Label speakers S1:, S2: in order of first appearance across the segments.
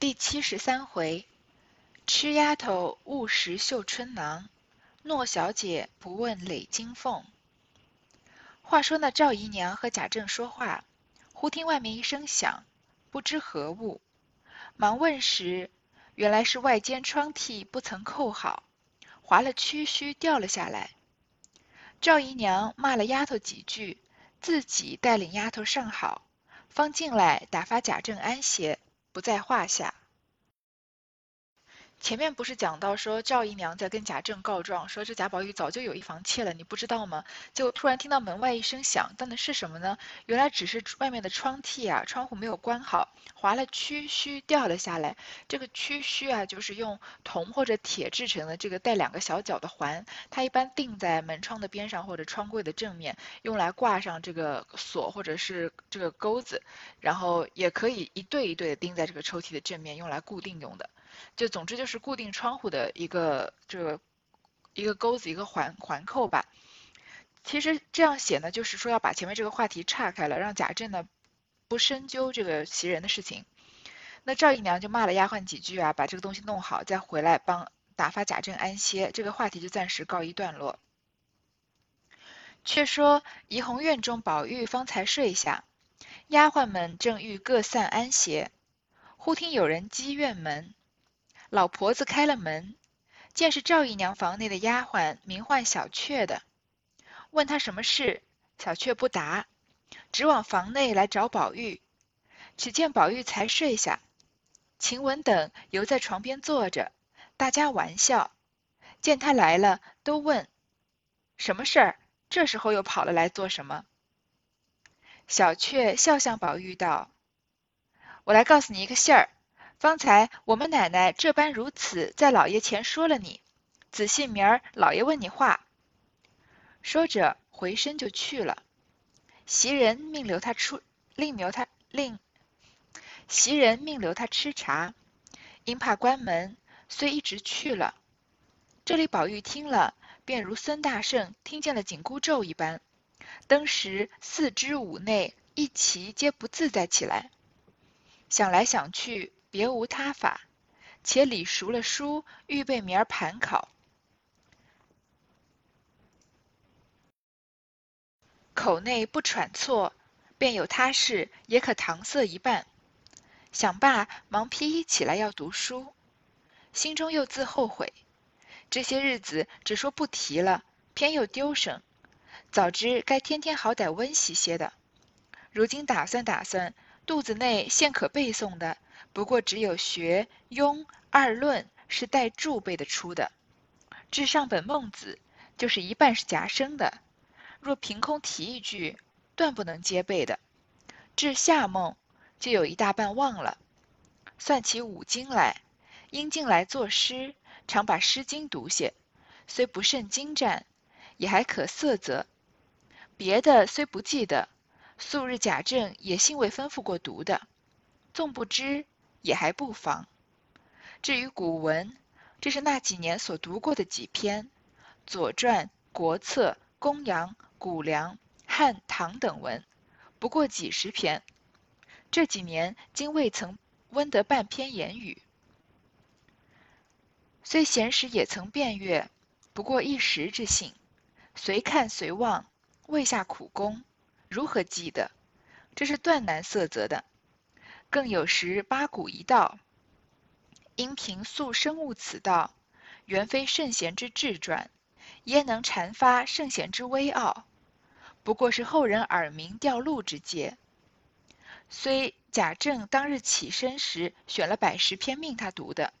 S1: 第七十三回，吃丫头误食绣春囊，诺小姐不问累金凤。话说那赵姨娘和贾政说话，忽听外面一声响，不知何物，忙问时，原来是外间窗屉不曾扣好，滑了屈须掉了下来。赵姨娘骂了丫头几句，自己带领丫头上好，方进来打发贾政安歇。不在话下。前面不是讲到说赵姨娘在跟贾政告状，说这贾宝玉早就有一房妾了，你不知道吗？就突然听到门外一声响，但那是什么呢？原来只是外面的窗屉啊，窗户没有关好，划了曲须掉了下来。这个曲须啊，就是用铜或者铁制成的，这个带两个小角的环，它一般钉在门窗的边上或者窗柜的正面，用来挂上这个锁或者是这个钩子，然后也可以一对一对的钉在这个抽屉的正面，用来固定用的。就总之就是固定窗户的一个这个一个钩子一个环环扣吧。其实这样写呢，就是说要把前面这个话题岔开了，让贾政呢不深究这个袭人的事情。那赵姨娘就骂了丫鬟几句啊，把这个东西弄好，再回来帮打发贾政安歇，这个话题就暂时告一段落。却说怡红院中宝玉方才睡下，丫鬟们正欲各散安歇，忽听有人击院门。老婆子开了门，见是赵姨娘房内的丫鬟，名唤小雀的，问她什么事，小雀不答，直往房内来找宝玉。只见宝玉才睡下，晴雯等犹在床边坐着，大家玩笑。见他来了，都问什么事儿，这时候又跑了来做什么？小雀笑向宝玉道：“我来告诉你一个信儿。”方才我们奶奶这般如此，在老爷前说了你，仔细明儿老爷问你话。说着回身就去了。袭人命留他出，另留他另。袭人命留他吃茶，因怕关门，虽一直去了。这里宝玉听了，便如孙大圣听见了紧箍咒一般，登时四肢五内一齐皆不自在起来，想来想去。别无他法，且理熟了书，预备明儿盘考。口内不喘错，便有他事，也可搪塞一半。想罢，忙披衣起来要读书，心中又自后悔。这些日子只说不提了，偏又丢声。早知该天天好歹温习些的，如今打算打算，肚子内现可背诵的。不过只有学庸二论是带注背的出的，至上本孟子就是一半是夹生的，若凭空提一句，断不能接背的。至下孟就有一大半忘了。算起五经来，因进来作诗，常把《诗经》读些，虽不甚精湛，也还可色泽。别的虽不记得，素日贾政也幸未吩咐过读的，纵不知。也还不妨。至于古文，这是那几年所读过的几篇，《左传》《国策》《公羊》《谷梁》《汉唐》等文，不过几十篇。这几年竟未曾温得半篇言语。虽闲时也曾遍阅，不过一时之兴，随看随忘，未下苦功，如何记得？这是断难色泽的。更有时八股一道，因平素生物此道，原非圣贤之志传，焉能阐发圣贤之微奥？不过是后人耳鸣调录之阶。虽贾政当日起身时选了百十篇命他读的，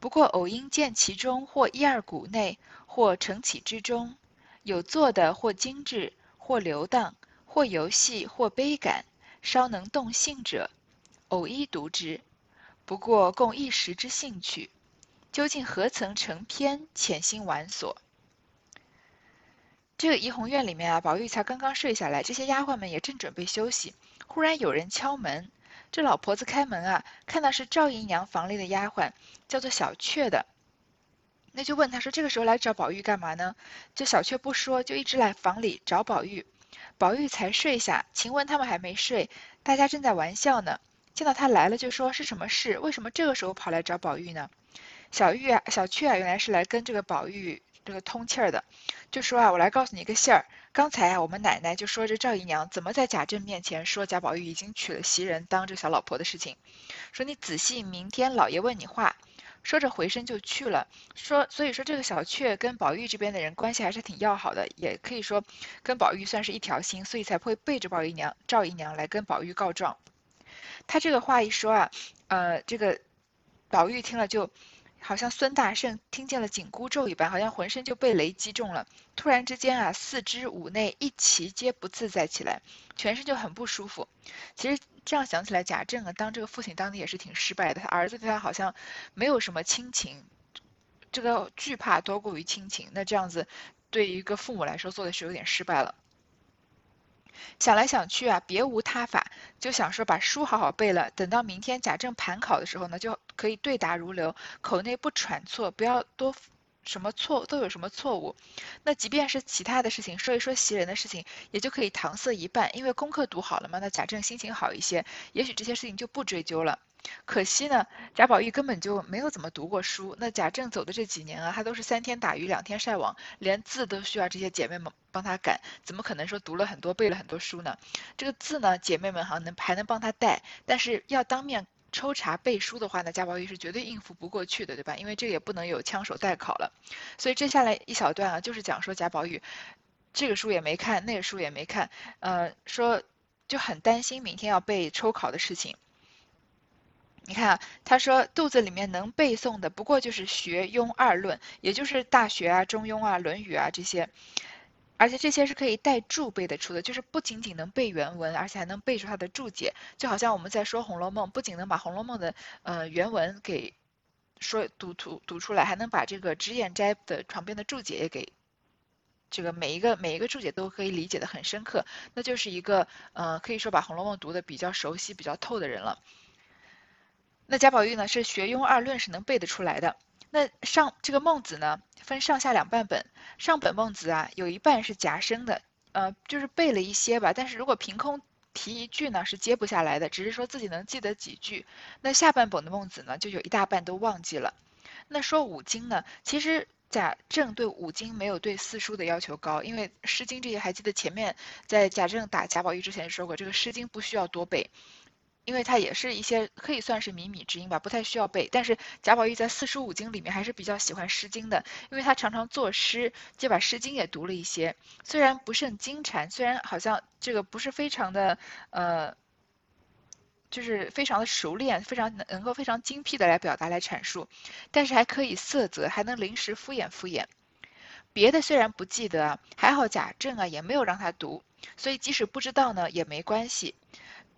S1: 不过偶因见其中或一二股内，或承起之中，有做的或精致，或流荡，或游戏，或悲感，稍能动性者。偶一读之，不过共一时之兴趣，究竟何曾成篇，潜心玩索？这个怡红院里面啊，宝玉才刚刚睡下来，这些丫鬟们也正准备休息，忽然有人敲门。这老婆子开门啊，看到是赵姨娘房里的丫鬟，叫做小雀的，那就问她说：“这个时候来找宝玉干嘛呢？”这小雀不说，就一直来房里找宝玉。宝玉才睡下，晴雯他们还没睡，大家正在玩笑呢。见到他来了，就说是什么事？为什么这个时候跑来找宝玉呢？小玉啊，小雀啊，原来是来跟这个宝玉这个通气儿的，就说啊，我来告诉你一个信儿。刚才啊，我们奶奶就说这赵姨娘怎么在贾政面前说贾宝玉已经娶了袭人当这小老婆的事情，说你仔细，明天老爷问你话。说着回身就去了。说，所以说这个小雀跟宝玉这边的人关系还是挺要好的，也可以说跟宝玉算是一条心，所以才会背着宝玉娘赵姨娘来跟宝玉告状。他这个话一说啊，呃，这个宝玉听了就。好像孙大圣听见了紧箍咒一般，好像浑身就被雷击中了。突然之间啊，四肢五内一齐皆不自在起来，全身就很不舒服。其实这样想起来，贾政啊，当这个父亲当的也是挺失败的。他儿子对他好像没有什么亲情，这个惧怕多过于亲情。那这样子，对于一个父母来说，做的是有点失败了。想来想去啊，别无他法，就想说把书好好背了，等到明天贾政盘考的时候呢，就可以对答如流，口内不喘错，不要多什么错都有什么错误。那即便是其他的事情，说一说袭人的事情，也就可以搪塞一半，因为功课读好了嘛，那贾政心情好一些，也许这些事情就不追究了。可惜呢，贾宝玉根本就没有怎么读过书。那贾政走的这几年啊，他都是三天打鱼两天晒网，连字都需要这些姐妹们帮他赶，怎么可能说读了很多背了很多书呢？这个字呢，姐妹们好像能还能帮他带，但是要当面抽查背书的话呢，贾宝玉是绝对应付不过去的，对吧？因为这也不能有枪手代考了。所以接下来一小段啊，就是讲说贾宝玉这个书也没看，那个书也没看，呃，说就很担心明天要被抽考的事情。你看啊，他说肚子里面能背诵的不过就是学庸二论，也就是大学啊、中庸啊、论语啊这些，而且这些是可以带注背得出的，就是不仅仅能背原文，而且还能背出它的注解。就好像我们在说《红楼梦》，不仅能把《红楼梦》的呃原文给说读读读出来，还能把这个脂砚斋的床边的注解也给这个每一个每一个注解都可以理解的很深刻，那就是一个呃可以说把《红楼梦》读的比较熟悉、比较透的人了。那贾宝玉呢是学庸二论是能背得出来的。那上这个孟子呢分上下两半本，上本孟子啊有一半是夹生的，呃就是背了一些吧，但是如果凭空提一句呢是接不下来的，只是说自己能记得几句。那下半本的孟子呢就有一大半都忘记了。那说五经呢，其实贾政对五经没有对四书的要求高，因为《诗经》这些还记得前面在贾政打贾宝玉之前说过，这个《诗经》不需要多背。因为它也是一些可以算是靡靡之音吧，不太需要背。但是贾宝玉在四书五经里面还是比较喜欢《诗经》的，因为他常常作诗，就把《诗经》也读了一些。虽然不甚精阐，虽然好像这个不是非常的呃，就是非常的熟练，非常能够非常精辟的来表达来阐述，但是还可以色泽，还能临时敷衍敷衍。别的虽然不记得，还好贾政啊也没有让他读，所以即使不知道呢也没关系。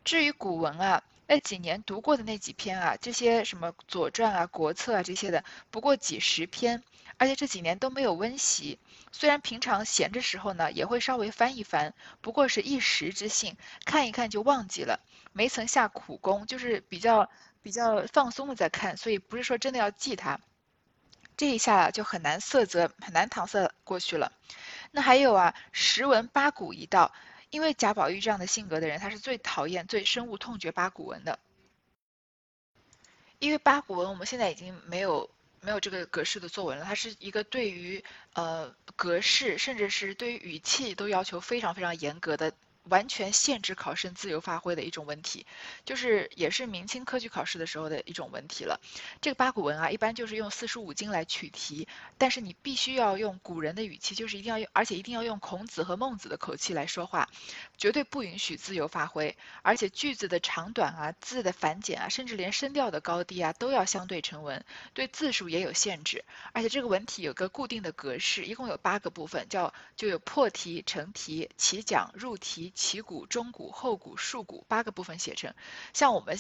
S1: 至于古文啊，那几年读过的那几篇啊，这些什么《左传》啊、《国策》啊这些的，不过几十篇，而且这几年都没有温习。虽然平常闲着时候呢，也会稍微翻一翻，不过是一时之兴，看一看就忘记了，没曾下苦功，就是比较比较放松的在看，所以不是说真的要记它。这一下就很难色泽，很难搪塞过去了。那还有啊，十文八股一道。因为贾宝玉这样的性格的人，他是最讨厌、最深恶痛绝八股文的。因为八股文我们现在已经没有没有这个格式的作文了，它是一个对于呃格式，甚至是对于语气都要求非常非常严格的。完全限制考生自由发挥的一种问题，就是也是明清科举考试的时候的一种问题了。这个八股文啊，一般就是用四书五经来取题，但是你必须要用古人的语气，就是一定要用，而且一定要用孔子和孟子的口气来说话，绝对不允许自由发挥。而且句子的长短啊，字的繁简啊，甚至连声调的高低啊，都要相对成文，对字数也有限制。而且这个文体有个固定的格式，一共有八个部分，叫就有破题、成题、起讲、入题。起骨、中骨、后骨、竖骨八个部分写成，像我们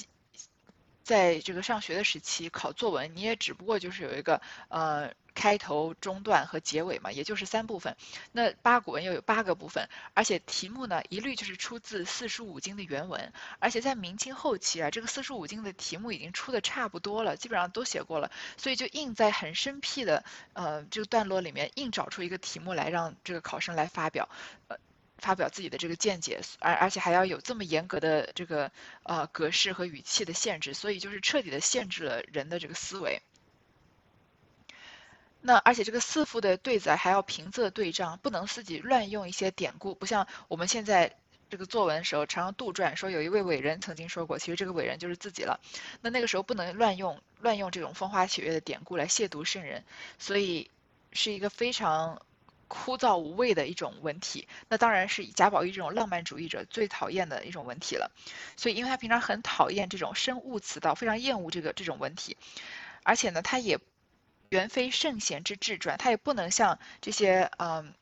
S1: 在这个上学的时期考作文，你也只不过就是有一个呃开头、中段和结尾嘛，也就是三部分。那八股文又有八个部分，而且题目呢一律就是出自四书五经的原文。而且在明清后期啊，这个四书五经的题目已经出的差不多了，基本上都写过了，所以就硬在很生僻的呃这个段落里面硬找出一个题目来让这个考生来发表，呃。发表自己的这个见解，而而且还要有这么严格的这个呃格式和语气的限制，所以就是彻底的限制了人的这个思维。那而且这个四副的对子还要平仄对仗，不能自己乱用一些典故，不像我们现在这个作文的时候常常杜撰说有一位伟人曾经说过，其实这个伟人就是自己了。那那个时候不能乱用乱用这种风花雪月的典故来亵渎圣人，所以是一个非常枯燥无味的一种文体。那当然是贾宝玉这种浪漫主义者最讨厌的一种文体了。所以因为他平常很讨厌这种生物词道，非常厌恶这个这种文体，而且呢他也。原非圣贤之志传，他也不能像这些嗯，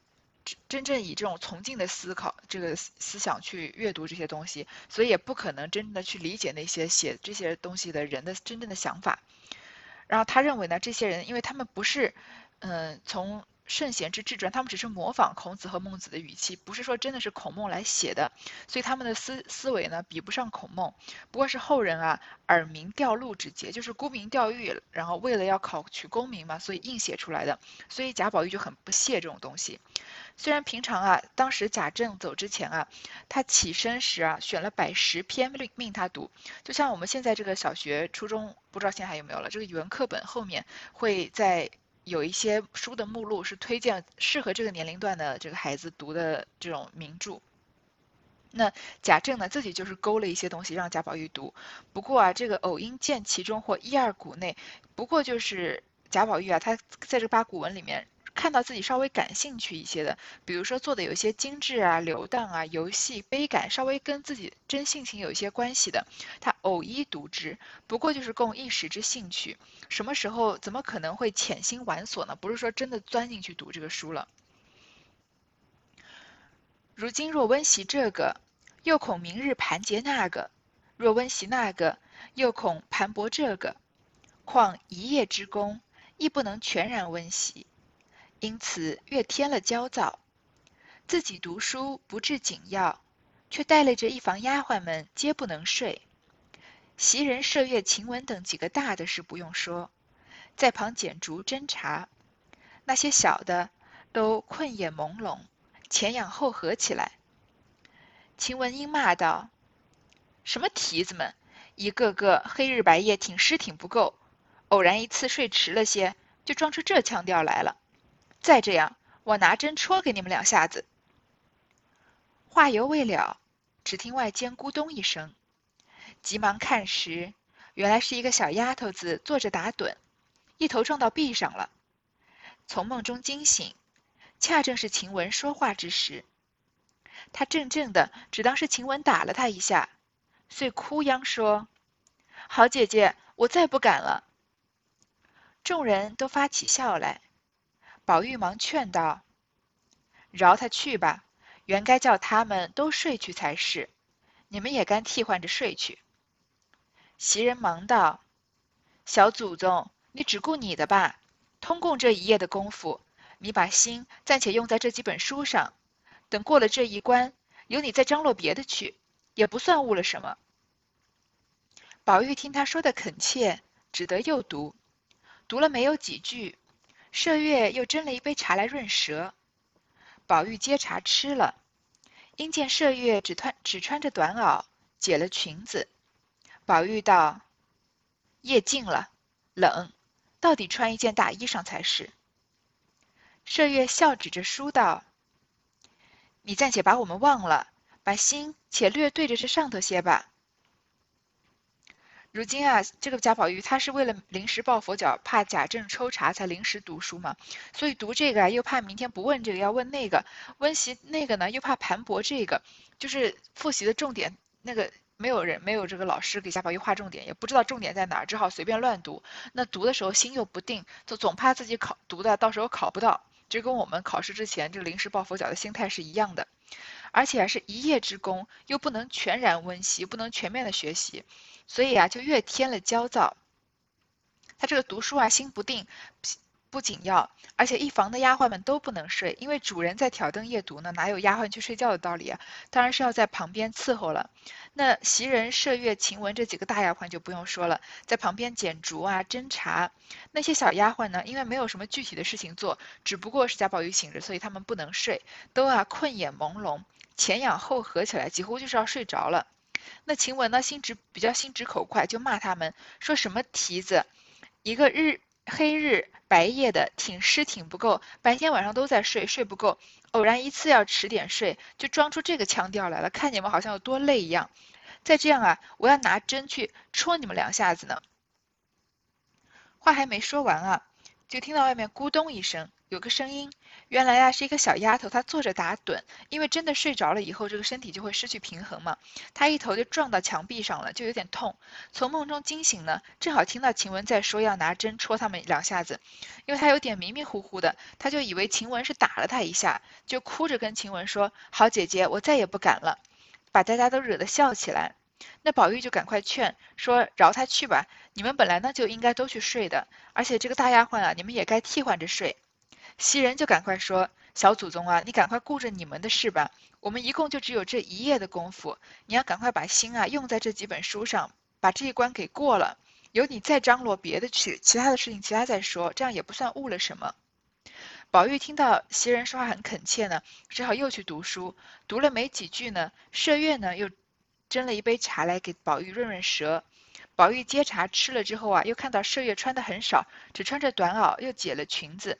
S1: 真正以这种从敬的思考这个思想去阅读这些东西，所以也不可能真正的去理解那些写这些东西的人的真正的想法。然后他认为呢，这些人因为他们不是嗯从。圣贤之志传，他们只是模仿孔子和孟子的语气，不是说真的是孔孟来写的，所以他们的思思维呢比不上孔孟，不过是后人啊耳鸣钓鹿之节，就是沽名钓誉，然后为了要考取功名嘛，所以硬写出来的。所以贾宝玉就很不屑这种东西。虽然平常啊，当时贾政走之前啊，他起身时啊选了百十篇命命他读，就像我们现在这个小学、初中，不知道现在还有没有了，这个语文课本后面会在。有一些书的目录是推荐适合这个年龄段的这个孩子读的这种名著。那贾政呢自己就是勾了一些东西让贾宝玉读。不过啊，这个偶因见其中或一二古内，不过就是贾宝玉啊，他在这八股文里面。看到自己稍微感兴趣一些的，比如说做的有些精致啊、流荡啊、游戏、悲感，稍微跟自己真性情有一些关系的，他偶一读之，不过就是供一时之兴趣。什么时候怎么可能会潜心玩索呢？不是说真的钻进去读这个书了。如今若温习这个，又恐明日盘结那个；若温习那个，又恐盘剥这个。况一夜之功，亦不能全然温习。因此越添了焦躁，自己读书不至紧要，却带累着一房丫鬟们皆不能睡。袭人、麝月、晴雯等几个大的事不用说，在旁捡烛斟茶，那些小的都困眼朦胧，前仰后合起来。晴雯因骂道：“什么蹄子们，一个个黑日白夜挺尸挺不够，偶然一次睡迟了些，就装出这腔调来了。”再这样，我拿针戳给你们两下子。话犹未了，只听外间咕咚一声，急忙看时，原来是一个小丫头子坐着打盹，一头撞到壁上了。从梦中惊醒，恰正是晴雯说话之时。她怔怔的，只当是晴雯打了她一下，遂哭央说：“好姐姐，我再不敢了。”众人都发起笑来。宝玉忙劝道：“饶他去吧，原该叫他们都睡去才是，你们也该替换着睡去。”袭人忙道：“小祖宗，你只顾你的吧。通共这一夜的功夫，你把心暂且用在这几本书上，等过了这一关，由你再张罗别的去，也不算误了什么。”宝玉听他说的恳切，只得又读，读了没有几句。麝月又斟了一杯茶来润舌，宝玉接茶吃了。因见麝月只穿只穿着短袄，解了裙子，宝玉道：“夜静了，冷，到底穿一件大衣裳才是。”麝月笑指着书道：“你暂且把我们忘了，把心且略对着这上头些吧。”如今啊，这个贾宝玉他是为了临时抱佛脚，怕贾政抽查才临时读书嘛，所以读这个啊，又怕明天不问这个要问那个，温习那个呢又怕盘驳这个，就是复习的重点那个没有人没有这个老师给贾宝玉划重点，也不知道重点在哪儿，只好随便乱读。那读的时候心又不定，就总怕自己考读的到时候考不到，就跟我们考试之前这临时抱佛脚的心态是一样的。而且是一夜之功，又不能全然温习，不能全面的学习。所以啊，就越添了焦躁。他这个读书啊，心不定，不仅要，而且一房的丫鬟们都不能睡，因为主人在挑灯夜读呢，哪有丫鬟去睡觉的道理啊？当然是要在旁边伺候了。那袭人、麝月、晴雯这几个大丫鬟就不用说了，在旁边捡竹啊、斟茶。那些小丫鬟呢，因为没有什么具体的事情做，只不过是贾宝玉醒着，所以他们不能睡，都啊困眼朦胧，前仰后合起来，几乎就是要睡着了。那晴雯呢，心直比较心直口快，就骂他们说什么蹄子，一个日黑日白夜的挺尸挺不够，白天晚上都在睡，睡不够，偶然一次要迟点睡，就装出这个腔调来了，看你们好像有多累一样。再这样啊，我要拿针去戳你们两下子呢。话还没说完啊，就听到外面咕咚一声。有个声音，原来啊是一个小丫头，她坐着打盹，因为真的睡着了以后，这个身体就会失去平衡嘛。她一头就撞到墙壁上了，就有点痛。从梦中惊醒呢，正好听到晴雯在说要拿针戳他们两下子，因为她有点迷迷糊糊的，她就以为晴雯是打了她一下，就哭着跟晴雯说：“好姐姐，我再也不敢了。”把大家都惹得笑起来。那宝玉就赶快劝说：“饶他去吧，你们本来呢就应该都去睡的，而且这个大丫鬟啊，你们也该替换着睡。”袭人就赶快说：“小祖宗啊，你赶快顾着你们的事吧。我们一共就只有这一夜的功夫，你要赶快把心啊用在这几本书上，把这一关给过了。由你再张罗别的去，其他的事情其他再说，这样也不算误了什么。”宝玉听到袭人说话很恳切呢，只好又去读书。读了没几句呢，麝月呢又斟了一杯茶来给宝玉润润舌。宝玉接茶吃了之后啊，又看到麝月穿的很少，只穿着短袄，又解了裙子。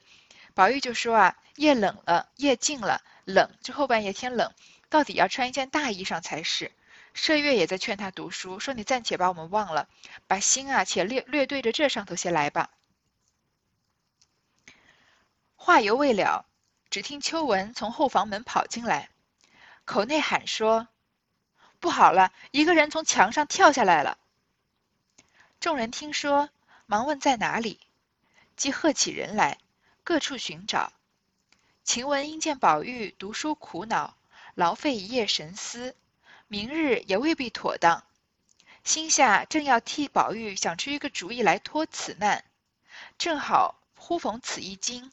S1: 宝玉就说啊，夜冷了，夜静了，冷，就后半夜天冷，到底要穿一件大衣裳才是。麝月也在劝他读书，说你暂且把我们忘了，把心啊且略略对着这上头些来吧。话犹未了，只听秋文从后房门跑进来，口内喊说：“不好了，一个人从墙上跳下来了。”众人听说，忙问在哪里，即喝起人来。各处寻找，晴雯因见宝玉读书苦恼，劳费一夜神思，明日也未必妥当，心下正要替宝玉想出一个主意来脱此难，正好忽逢此一惊，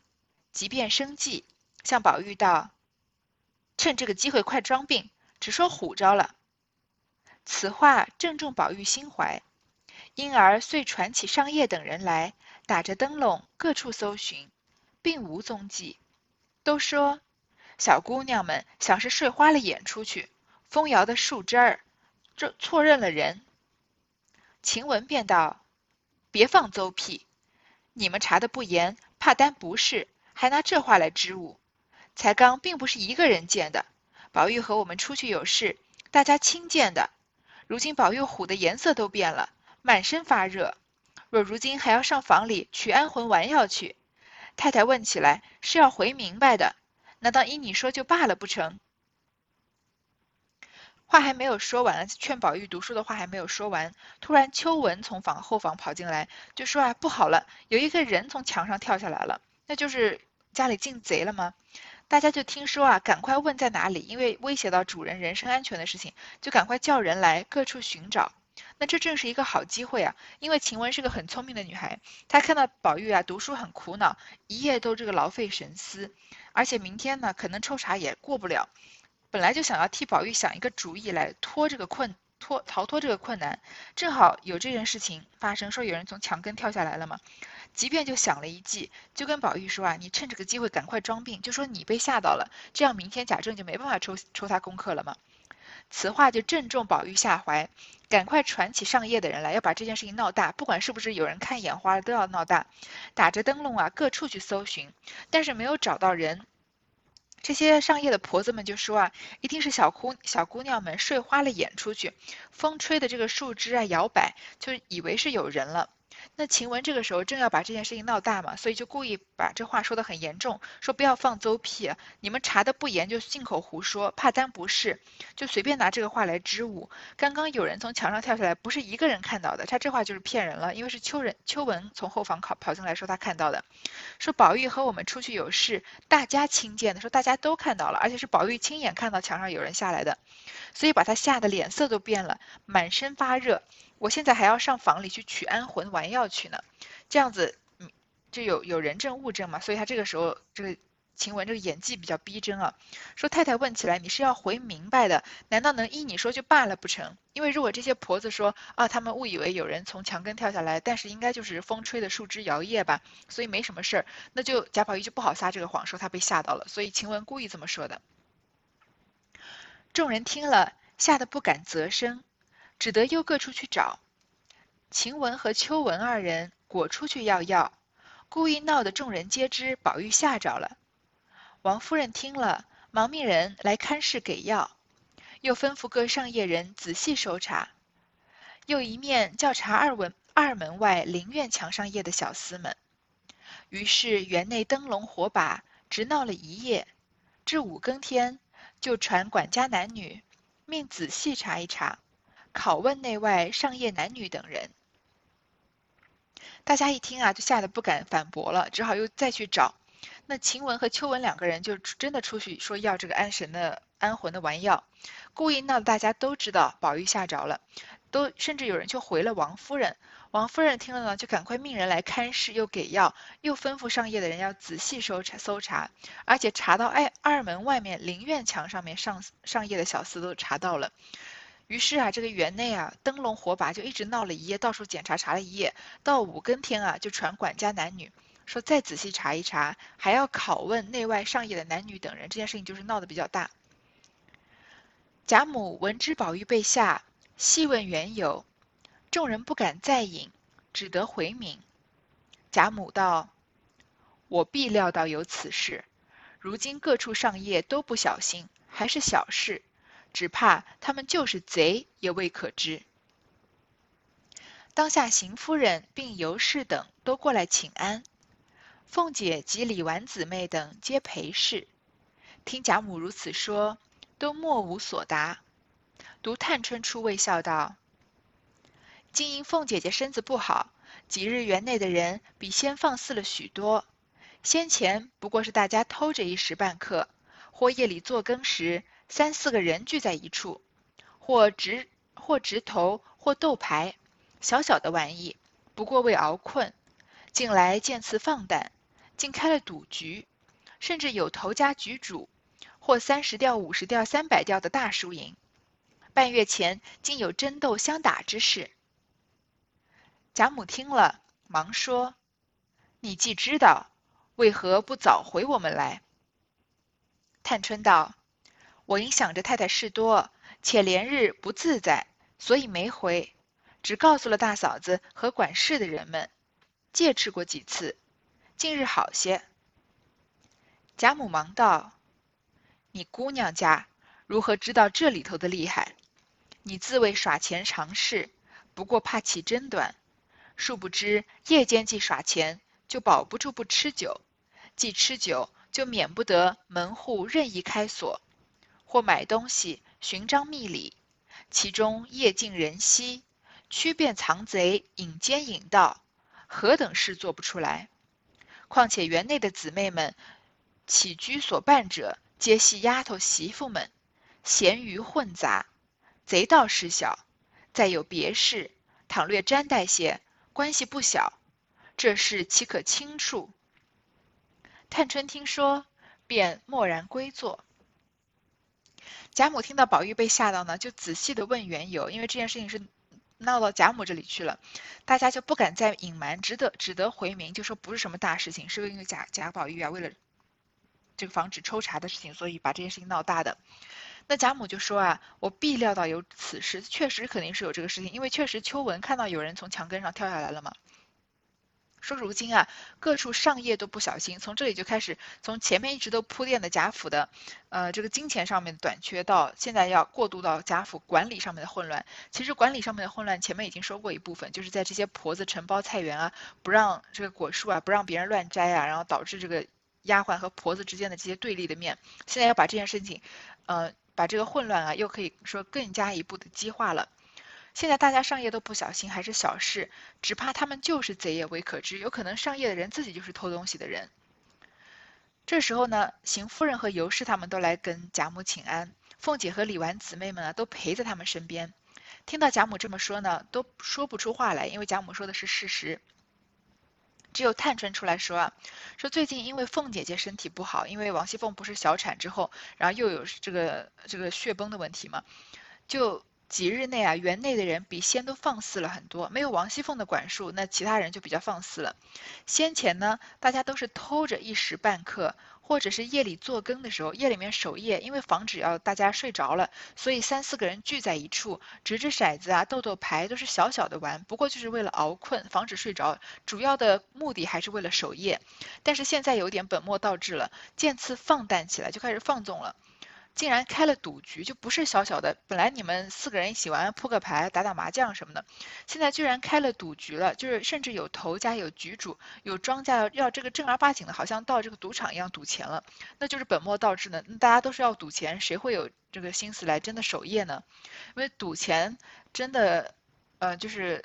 S1: 即便生计，向宝玉道：“趁这个机会快装病，只说唬着了。”此话正中宝玉心怀，因而遂传起上夜等人来，打着灯笼各处搜寻。并无踪迹，都说小姑娘们想是睡花了眼出去，风摇的树枝儿，这错认了人。晴雯便道：“别放邹屁，你们查的不严，怕担不是，还拿这话来支吾。才刚并不是一个人见的，宝玉和我们出去有事，大家亲见的。如今宝玉唬的颜色都变了，满身发热，若如今还要上房里取安魂丸药去。”太太问起来是要回明白的，难道依你说就罢了不成？话还没有说完，劝宝玉读书的话还没有说完，突然秋文从房后房跑进来，就说啊，不好了，有一个人从墙上跳下来了，那就是家里进贼了吗？大家就听说啊，赶快问在哪里，因为威胁到主人人身安全的事情，就赶快叫人来各处寻找。那这正是一个好机会啊！因为晴雯是个很聪明的女孩，她看到宝玉啊读书很苦恼，一夜都这个劳费神思，而且明天呢可能抽查也过不了，本来就想要替宝玉想一个主意来脱这个困脱逃脱这个困难，正好有这件事情发生，说有人从墙根跳下来了嘛，即便就想了一计，就跟宝玉说啊，你趁这个机会赶快装病，就说你被吓到了，这样明天贾政就没办法抽抽他功课了嘛。此话就正中宝玉下怀，赶快传起上夜的人来，要把这件事情闹大，不管是不是有人看眼花了，都要闹大。打着灯笼啊，各处去搜寻，但是没有找到人。这些上夜的婆子们就说啊，一定是小姑小姑娘们睡花了眼出去，风吹的这个树枝啊摇摆，就以为是有人了。那晴雯这个时候正要把这件事情闹大嘛，所以就故意把这话说的很严重，说不要放邹屁，你们查的不严就信口胡说，怕担不是，就随便拿这个话来支吾。刚刚有人从墙上跳下来，不是一个人看到的，他这话就是骗人了，因为是秋人秋文从后房跑跑进来说他看到的，说宝玉和我们出去有事，大家亲见的，说大家都看到了，而且是宝玉亲眼看到墙上有人下来的，所以把他吓得脸色都变了，满身发热。我现在还要上房里去取安魂丸药去呢，这样子，嗯就有有人证物证嘛，所以他这个时候这个晴雯这个演技比较逼真啊。说太太问起来，你是要回明白的，难道能依你说就罢了不成？因为如果这些婆子说啊，他们误以为有人从墙根跳下来，但是应该就是风吹的树枝摇曳吧，所以没什么事儿，那就贾宝玉就不好撒这个谎，说他被吓到了。所以晴雯故意这么说的。众人听了，吓得不敢啧声，只得又各处去找。晴雯和秋纹二人果出去要药，故意闹得众人皆知宝玉吓着了。王夫人听了，忙命人来看事给药，又吩咐各上夜人仔细搜查，又一面叫查二文二门外林院墙上夜的小厮们。于是园内灯笼火把，直闹了一夜，至五更天，就传管家男女，命仔细查一查，拷问内外上夜男女等人。大家一听啊，就吓得不敢反驳了，只好又再去找。那晴雯和秋雯两个人就真的出去说要这个安神的、安魂的丸药，故意闹得大家都知道宝玉吓着了，都甚至有人就回了王夫人。王夫人听了呢，就赶快命人来看视，又给药，又吩咐上夜的人要仔细搜查搜查，而且查到二二门外面灵院墙上面上上夜的小厮都查到了。于是啊，这个园内啊，灯笼火把就一直闹了一夜，到处检查查了一夜，到五更天啊，就传管家男女说再仔细查一查，还要拷问内外上夜的男女等人。这件事情就是闹得比较大。贾母闻知宝玉被吓，细问缘由，众人不敢再饮，只得回明。贾母道：“我必料到有此事，如今各处上夜都不小心，还是小事。”只怕他们就是贼，也未可知。当下邢夫人并尤氏等都过来请安，凤姐及李纨姊妹等皆陪侍。听贾母如此说，都莫无所答。独探春出位笑道：“今因凤姐姐身子不好，几日园内的人比先放肆了许多。先前不过是大家偷着一时半刻，或夜里做更时。”三四个人聚在一处，或直或直头，或斗牌，小小的玩意，不过为熬困。近来见次放胆，竟开了赌局，甚至有头家局主，或三十吊、五十吊、三百吊的大输赢。半月前竟有争斗相打之事。贾母听了，忙说：“你既知道，为何不早回我们来？”探春道。我因想着太太事多，且连日不自在，所以没回，只告诉了大嫂子和管事的人们，借吃过几次，近日好些。贾母忙道：“你姑娘家如何知道这里头的厉害？你自谓耍钱常事，不过怕起争端，殊不知夜间既耍钱，就保不住不吃酒；既吃酒，就免不得门户任意开锁。”或买东西寻章觅礼，其中夜尽人稀，驱变藏贼，引奸引盗，何等事做不出来？况且园内的姊妹们起居所伴者，皆系丫头媳妇们，闲余混杂，贼盗事小。再有别事，倘略沾带些，关系不小，这事岂可轻处？探春听说，便默然归坐。贾母听到宝玉被吓到呢，就仔细的问缘由，因为这件事情是闹到贾母这里去了，大家就不敢再隐瞒，只得只得回明，就说不是什么大事情，是因为贾贾宝玉啊，为了这个防止抽查的事情，所以把这件事情闹大的。那贾母就说啊，我必料到有此事，确实肯定是有这个事情，因为确实秋纹看到有人从墙根上跳下来了嘛。说如今啊，各处上业都不小心，从这里就开始，从前面一直都铺垫的贾府的，呃，这个金钱上面的短缺，到现在要过渡到贾府管理上面的混乱。其实管理上面的混乱，前面已经说过一部分，就是在这些婆子承包菜园啊，不让这个果树啊，不让别人乱摘啊，然后导致这个丫鬟和婆子之间的这些对立的面。现在要把这件事情，呃，把这个混乱啊，又可以说更加一步的激化了。现在大家上夜都不小心，还是小事，只怕他们就是贼也未可知，有可能上夜的人自己就是偷东西的人。这时候呢，邢夫人和尤氏他们都来跟贾母请安，凤姐和李纨姊妹们啊都陪在他们身边。听到贾母这么说呢，都说不出话来，因为贾母说的是事实。只有探春出来说啊，说最近因为凤姐姐身体不好，因为王熙凤不是小产之后，然后又有这个这个血崩的问题嘛，就。几日内啊，园内的人比先都放肆了很多。没有王熙凤的管束，那其他人就比较放肆了。先前呢，大家都是偷着一时半刻，或者是夜里做更的时候，夜里面守夜，因为防止要大家睡着了，所以三四个人聚在一处，掷掷骰子啊，斗斗牌，都是小小的玩，不过就是为了熬困，防止睡着，主要的目的还是为了守夜。但是现在有点本末倒置了，渐次放诞起来，就开始放纵了。竟然开了赌局，就不是小小的。本来你们四个人一起玩扑克牌、打打麻将什么的，现在居然开了赌局了。就是甚至有头家、有局主、有庄家要要这个正儿八经的，好像到这个赌场一样赌钱了。那就是本末倒置的。大家都是要赌钱，谁会有这个心思来真的守夜呢？因为赌钱真的，呃，就是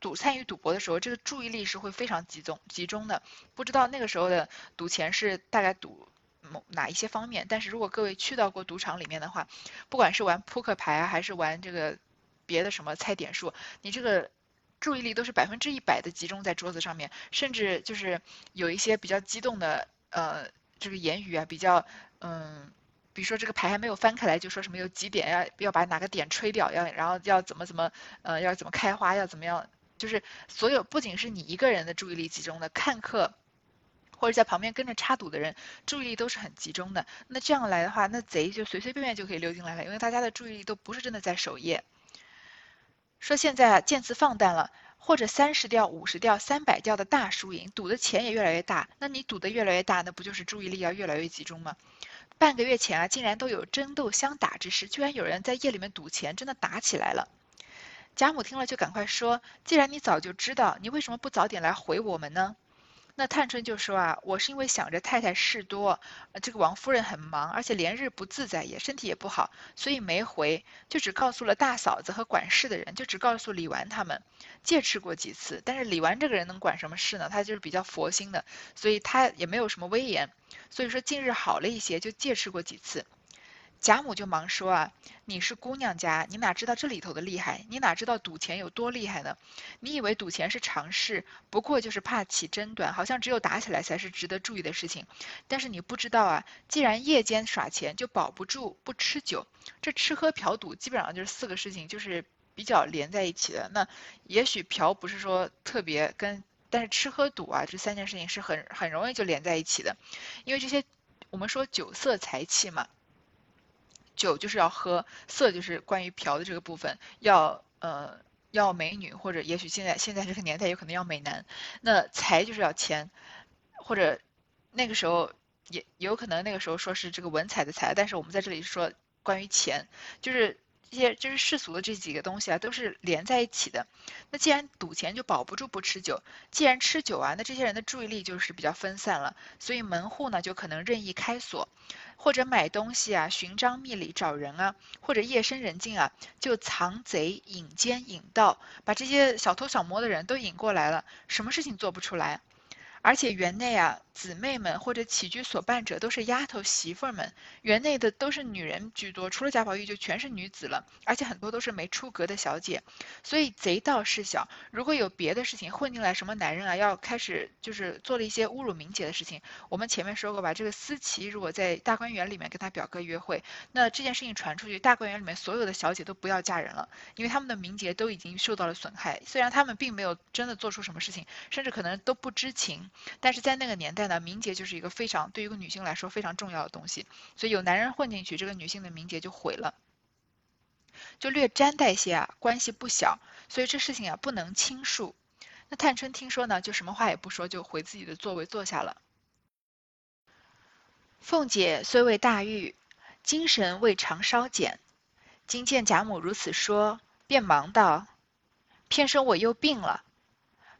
S1: 赌参与赌博的时候，这个注意力是会非常集中集中的。不知道那个时候的赌钱是大概赌。某哪一些方面？但是如果各位去到过赌场里面的话，不管是玩扑克牌啊，还是玩这个别的什么猜点数，你这个注意力都是百分之一百的集中在桌子上面，甚至就是有一些比较激动的呃这个言语啊，比较嗯，比如说这个牌还没有翻开来，就说什么有几点要要把哪个点吹掉，要然后要怎么怎么呃要怎么开花，要怎么样，就是所有不仅是你一个人的注意力集中的看客。或者在旁边跟着插赌的人，注意力都是很集中的。那这样来的话，那贼就随随便便就可以溜进来了，因为大家的注意力都不是真的在守夜。说现在啊，渐次放诞了，或者三十吊、五十吊、三百吊的大输赢，赌的钱也越来越大。那你赌的越来越大，那不就是注意力要越来越集中吗？半个月前啊，竟然都有争斗相打之事，居然有人在夜里面赌钱，真的打起来了。贾母听了就赶快说：“既然你早就知道，你为什么不早点来回我们呢？”那探春就说啊，我是因为想着太太事多，这个王夫人很忙，而且连日不自在，也身体也不好，所以没回，就只告诉了大嫂子和管事的人，就只告诉李纨他们，借吃过几次。但是李纨这个人能管什么事呢？他就是比较佛心的，所以他也没有什么威严。所以说近日好了一些，就借吃过几次。贾母就忙说啊，你是姑娘家，你哪知道这里头的厉害？你哪知道赌钱有多厉害呢？你以为赌钱是常事，不过就是怕起争端，好像只有打起来才是值得注意的事情。但是你不知道啊，既然夜间耍钱就保不住不吃酒，这吃喝嫖赌基本上就是四个事情，就是比较连在一起的。那也许嫖不是说特别跟，但是吃喝赌啊这三件事情是很很容易就连在一起的，因为这些我们说酒色财气嘛。酒就是要喝，色就是关于嫖的这个部分，要呃要美女或者也许现在现在这个年代有可能要美男，那财就是要钱，或者那个时候也有可能那个时候说是这个文采的财，但是我们在这里说关于钱，就是这些就是世俗的这几个东西啊都是连在一起的。那既然赌钱就保不住不吃酒，既然吃酒啊，那这些人的注意力就是比较分散了，所以门户呢就可能任意开锁。或者买东西啊，寻章觅礼找人啊，或者夜深人静啊，就藏贼引奸引盗，把这些小偷小摸的人都引过来了，什么事情做不出来？而且园内啊，姊妹们或者起居所伴者都是丫头媳妇们，园内的都是女人居多，除了贾宝玉就全是女子了，而且很多都是没出阁的小姐，所以贼道事小。如果有别的事情混进来，什么男人啊要开始就是做了一些侮辱名节的事情，我们前面说过吧，这个思琪如果在大观园里面跟他表哥约会，那这件事情传出去，大观园里面所有的小姐都不要嫁人了，因为他们的名节都已经受到了损害。虽然他们并没有真的做出什么事情，甚至可能都不知情。但是在那个年代呢，名节就是一个非常对于一个女性来说非常重要的东西，所以有男人混进去，这个女性的名节就毁了，就略沾带些啊，关系不小，所以这事情啊不能轻述。那探春听说呢，就什么话也不说，就回自己的座位坐下了。凤姐虽未大愈，精神未尝稍减，今见贾母如此说，便忙道：“偏生我又病了。”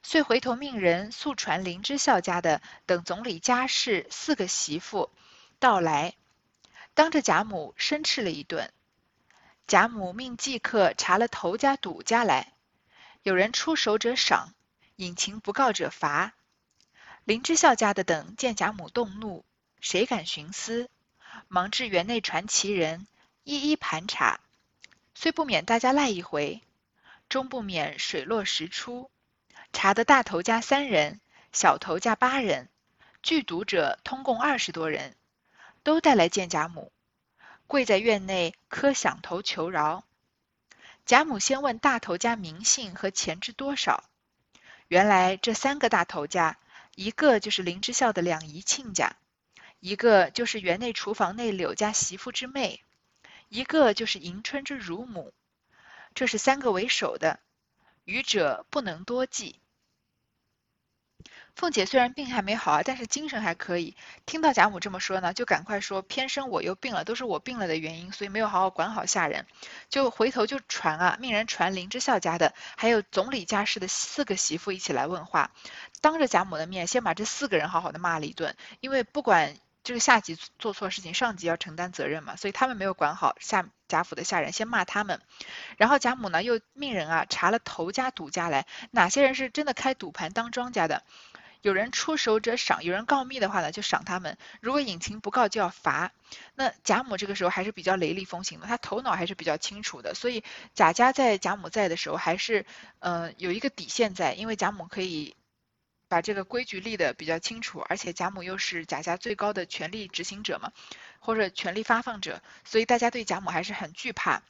S1: 遂回头命人速传林之孝家的等总理家事四个媳妇到来，当着贾母申斥了一顿。贾母命祭客查了头家赌家来，有人出手者赏，隐情不告者罚。林之孝家的等见贾母动怒，谁敢徇私？忙至园内传其人，一一盘查，虽不免大家赖一回，终不免水落石出。查的大头家三人，小头家八人，聚赌者通共二十多人，都带来见贾母，跪在院内磕响头求饶。贾母先问大头家名姓和钱值多少。原来这三个大头家，一个就是林之孝的两姨亲家，一个就是园内厨房内柳家媳妇之妹，一个就是迎春之乳母。这是三个为首的，愚者不能多记。凤姐虽然病还没好啊，但是精神还可以。听到贾母这么说呢，就赶快说：“偏生我又病了，都是我病了的原因，所以没有好好管好下人。”就回头就传啊，命人传林之孝家的，还有总理家事的四个媳妇一起来问话，当着贾母的面，先把这四个人好好的骂了一顿。因为不管这个下级做错事情，上级要承担责任嘛，所以他们没有管好下贾府的下人，先骂他们。然后贾母呢，又命人啊查了头家赌家来，哪些人是真的开赌盘当庄家的。有人出手者赏，有人告密的话呢，就赏他们；如果隐情不告，就要罚。那贾母这个时候还是比较雷厉风行的，她头脑还是比较清楚的，所以贾家在贾母在的时候还是呃有一个底线在，因为贾母可以把这个规矩立得比较清楚，而且贾母又是贾家最高的权力执行者嘛，或者权力发放者，所以大家对贾母还是很惧怕。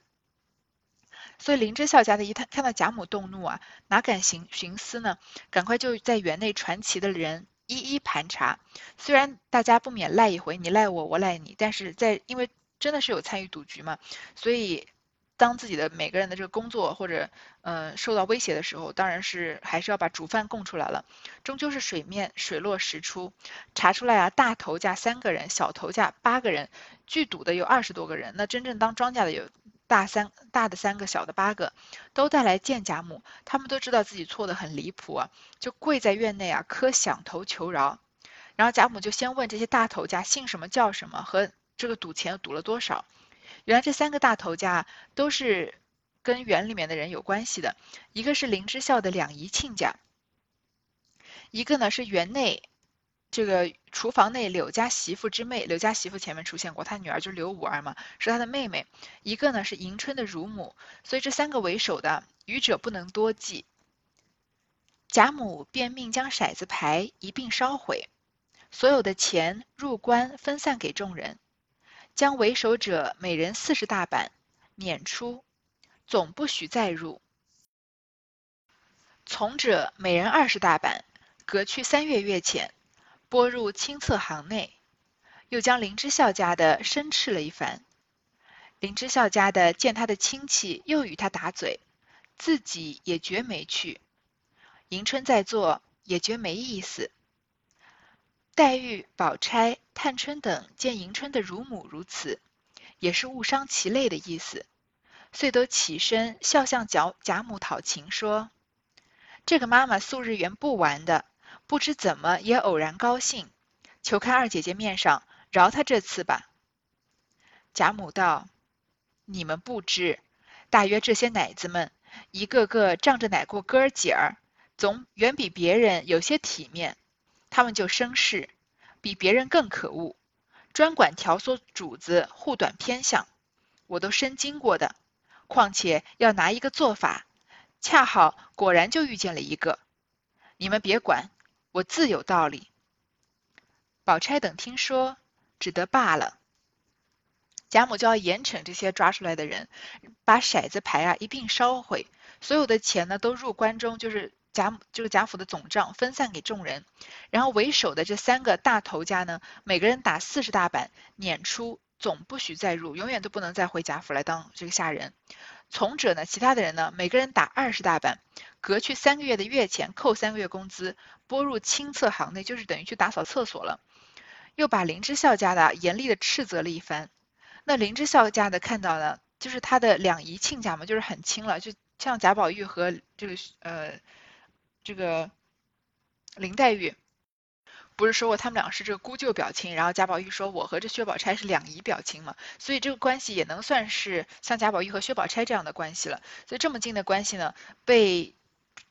S1: 所以林之孝家的一看看到贾母动怒啊，哪敢行徇私呢？赶快就在园内传奇的人一一盘查。虽然大家不免赖一回，你赖我，我赖你，但是在因为真的是有参与赌局嘛，所以当自己的每个人的这个工作或者嗯受到威胁的时候，当然是还是要把主犯供出来了。终究是水面水落石出，查出来啊，大头家三个人，小头家八个人，聚赌的有二十多个人，那真正当庄家的有。大三大的三个，小的八个，都带来见贾母。他们都知道自己错的很离谱啊，就跪在院内啊，磕响头求饶。然后贾母就先问这些大头家姓什么叫什么，和这个赌钱赌了多少。原来这三个大头家都是跟园里面的人有关系的，一个是林之孝的两姨亲家，一个呢是园内。这个厨房内柳家媳妇之妹，柳家媳妇前面出现过，她女儿就是柳五儿嘛，是她的妹妹。一个呢是迎春的乳母，所以这三个为首的，愚者不能多记。贾母便命将骰子牌一并烧毁，所有的钱入棺分散给众人，将为首者每人四十大板撵出，总不许再入；从者每人二十大板，隔去三月月钱。拨入清册行内，又将林之孝家的申斥了一番。林之孝家的见他的亲戚又与他打嘴，自己也觉没趣。迎春在座也觉没意思。黛玉、宝钗、探春等见迎春的乳母如此，也是误伤其类的意思，遂都起身笑向贾贾母讨情说：“这个妈妈素日原不玩的。”不知怎么也偶然高兴，求看二姐姐面上饶她这次吧。贾母道：“你们不知，大约这些奶子们一个个仗着奶过哥儿姐儿，总远比别人有些体面，他们就生事，比别人更可恶，专管挑唆主子护短偏向，我都深经过的。况且要拿一个做法，恰好果然就遇见了一个，你们别管。”我自有道理。宝钗等听说，只得罢了。贾母就要严惩这些抓出来的人，把骰子牌啊一并烧毁，所有的钱呢都入关中，就是贾母就是贾府的总账，分散给众人。然后为首的这三个大头家呢，每个人打四十大板，撵出，总不许再入，永远都不能再回贾府来当这个下人。从者呢，其他的人呢，每个人打二十大板，革去三个月的月钱，扣三个月工资，拨入清册行内，就是等于去打扫厕所了。又把林之孝家的严厉的斥责了一番。那林之孝家的看到呢，就是他的两姨亲家嘛，就是很亲了，就像贾宝玉和这个呃这个林黛玉。不是说过他们俩是这个姑舅表亲，然后贾宝玉说我和这薛宝钗是两姨表亲嘛，所以这个关系也能算是像贾宝玉和薛宝钗这样的关系了。所以这么近的关系呢，被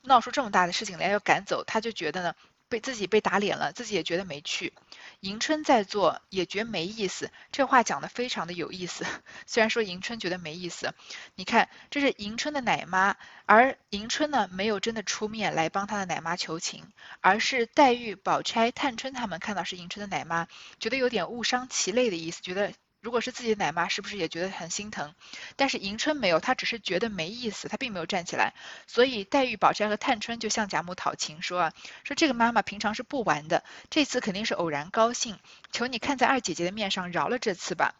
S1: 闹出这么大的事情来要赶走，他就觉得呢被自己被打脸了，自己也觉得没趣。迎春在做也觉没意思，这话讲的非常的有意思。虽然说迎春觉得没意思，你看这是迎春的奶妈，而迎春呢没有真的出面来帮她的奶妈求情，而是黛玉、宝钗、探春他们看到是迎春的奶妈，觉得有点误伤其类的意思，觉得。如果是自己的奶妈，是不是也觉得很心疼？但是迎春没有，她只是觉得没意思，她并没有站起来。所以黛玉、宝钗和探春就向贾母讨情，说啊，说这个妈妈平常是不玩的，这次肯定是偶然高兴，求你看在二姐姐的面上饶了这次吧。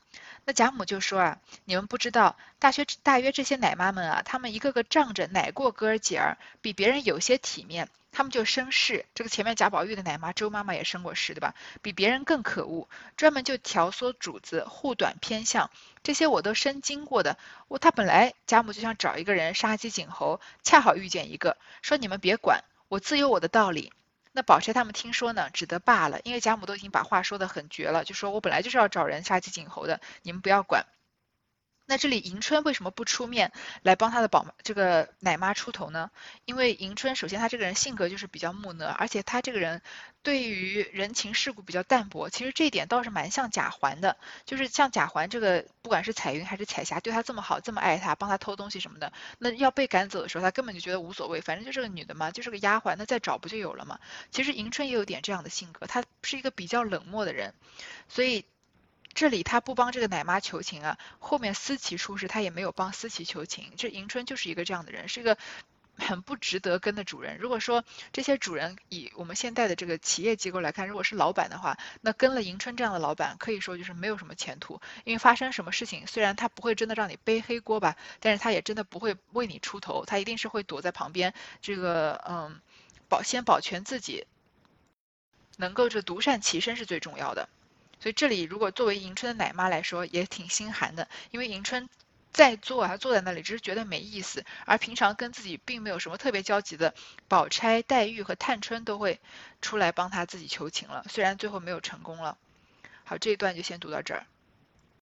S1: 那贾母就说啊，你们不知道，大学大约这些奶妈们啊，她们一个个仗着奶过哥儿姐儿，比别人有些体面。他们就生事，这个前面贾宝玉的奶妈周妈妈也生过事，对吧？比别人更可恶，专门就挑唆主子护短偏向，这些我都深经过的。我他本来贾母就想找一个人杀鸡儆猴，恰好遇见一个，说你们别管，我自有我的道理。那宝钗他们听说呢，只得罢了，因为贾母都已经把话说得很绝了，就说我本来就是要找人杀鸡儆猴的，你们不要管。那这里迎春为什么不出面来帮她的宝妈这个奶妈出头呢？因为迎春首先她这个人性格就是比较木讷，而且她这个人对于人情世故比较淡薄。其实这一点倒是蛮像贾环的，就是像贾环这个，不管是彩云还是彩霞，对她这么好，这么爱她，帮她偷东西什么的，那要被赶走的时候，她根本就觉得无所谓，反正就是个女的嘛，就是个丫鬟，那再找不就有了吗？其实迎春也有点这样的性格，她是一个比较冷漠的人，所以。这里他不帮这个奶妈求情啊，后面思琪出事，他也没有帮思琪求情。这迎春就是一个这样的人，是一个 很不值得跟的主人。如果说这些主人以我们现在的这个企业机构来看，如果是老板的话，那跟了迎春这样的老板，可以说就是没有什么前途。因为发生什么事情，虽然他不会真的让你背黑锅吧，但是他也真的不会为你出头，他一定是会躲在旁边，这个嗯，保先保全自己，能够这独善其身是最重要的。所以这里如果作为迎春的奶妈来说，也挺心寒的，因为迎春在做她，坐在那里只是觉得没意思，而平常跟自己并没有什么特别交集的宝钗、黛玉和探春都会出来帮她自己求情了，虽然最后没有成功了。好，这一段就先读到这儿。